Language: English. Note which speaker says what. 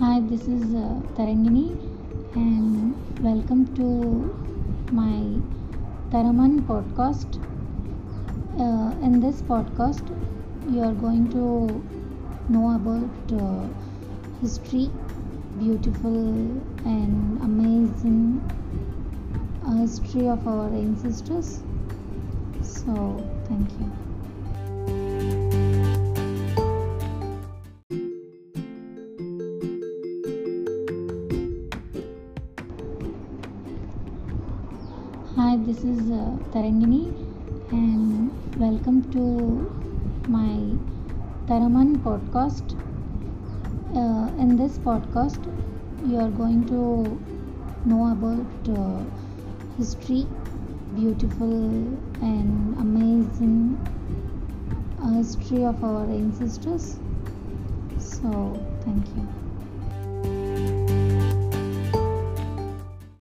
Speaker 1: this is uh, Tarangini and welcome to my Taraman podcast. Uh, in this podcast, you are going to know about uh, history, beautiful and amazing uh, history of our ancestors. So, thank you. This is uh, Tarangini and welcome to my Taraman podcast. Uh, in this podcast, you are going to know about uh, history, beautiful and amazing uh, history of our ancestors. So, thank you.